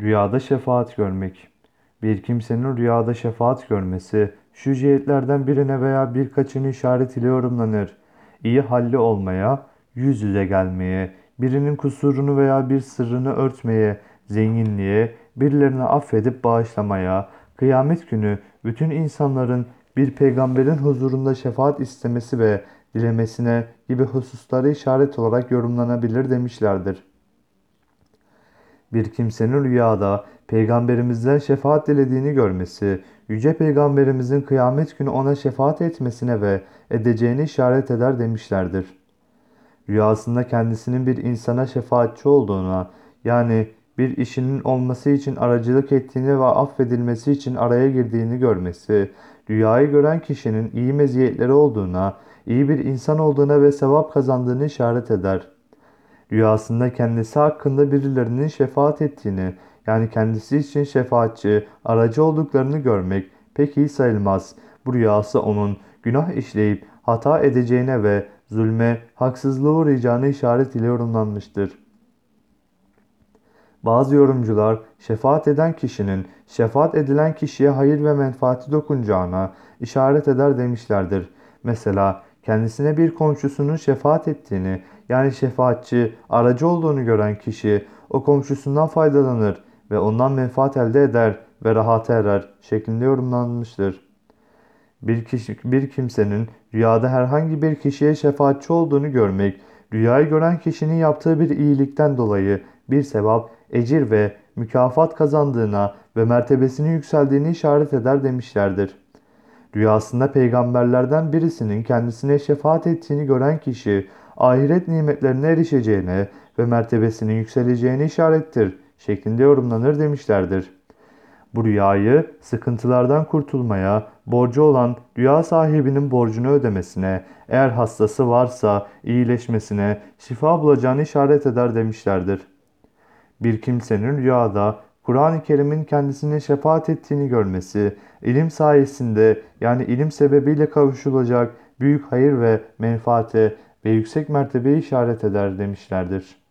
Rüyada şefaat görmek. Bir kimsenin rüyada şefaat görmesi, şu cihetlerden birine veya birkaçını işaret ile yorumlanır. İyi halli olmaya, yüz yüze gelmeye, birinin kusurunu veya bir sırrını örtmeye, zenginliğe, birilerini affedip bağışlamaya, kıyamet günü bütün insanların bir peygamberin huzurunda şefaat istemesi ve dilemesine gibi hususları işaret olarak yorumlanabilir demişlerdir. Bir kimsenin rüyada peygamberimizden şefaat dilediğini görmesi, yüce peygamberimizin kıyamet günü ona şefaat etmesine ve edeceğini işaret eder demişlerdir. Rüyasında kendisinin bir insana şefaatçi olduğuna, yani bir işinin olması için aracılık ettiğini ve affedilmesi için araya girdiğini görmesi, rüyayı gören kişinin iyi meziyetleri olduğuna, iyi bir insan olduğuna ve sevap kazandığını işaret eder. Rüyasında kendisi hakkında birilerinin şefaat ettiğini, yani kendisi için şefaatçi, aracı olduklarını görmek pek iyi sayılmaz. Bu rüyası onun günah işleyip hata edeceğine ve zulme, haksızlığa uğrayacağını işaret ile yorumlanmıştır. Bazı yorumcular şefaat eden kişinin şefaat edilen kişiye hayır ve menfaati dokunacağına işaret eder demişlerdir. Mesela kendisine bir komşusunun şefaat ettiğini yani şefaatçi, aracı olduğunu gören kişi o komşusundan faydalanır ve ondan menfaat elde eder ve rahata erer şeklinde yorumlanmıştır. Bir, kişi, bir kimsenin rüyada herhangi bir kişiye şefaatçi olduğunu görmek, rüyayı gören kişinin yaptığı bir iyilikten dolayı bir sevap, ecir ve mükafat kazandığına ve mertebesinin yükseldiğini işaret eder demişlerdir. Rüyasında peygamberlerden birisinin kendisine şefaat ettiğini gören kişi ahiret nimetlerine erişeceğine ve mertebesinin yükseleceğine işarettir şeklinde yorumlanır demişlerdir. Bu rüyayı sıkıntılardan kurtulmaya, borcu olan rüya sahibinin borcunu ödemesine, eğer hastası varsa iyileşmesine, şifa bulacağını işaret eder demişlerdir. Bir kimsenin rüyada Kur'an-ı Kerim'in kendisine şefaat ettiğini görmesi, ilim sayesinde yani ilim sebebiyle kavuşulacak büyük hayır ve menfaate ve yüksek mertebeye işaret eder demişlerdir.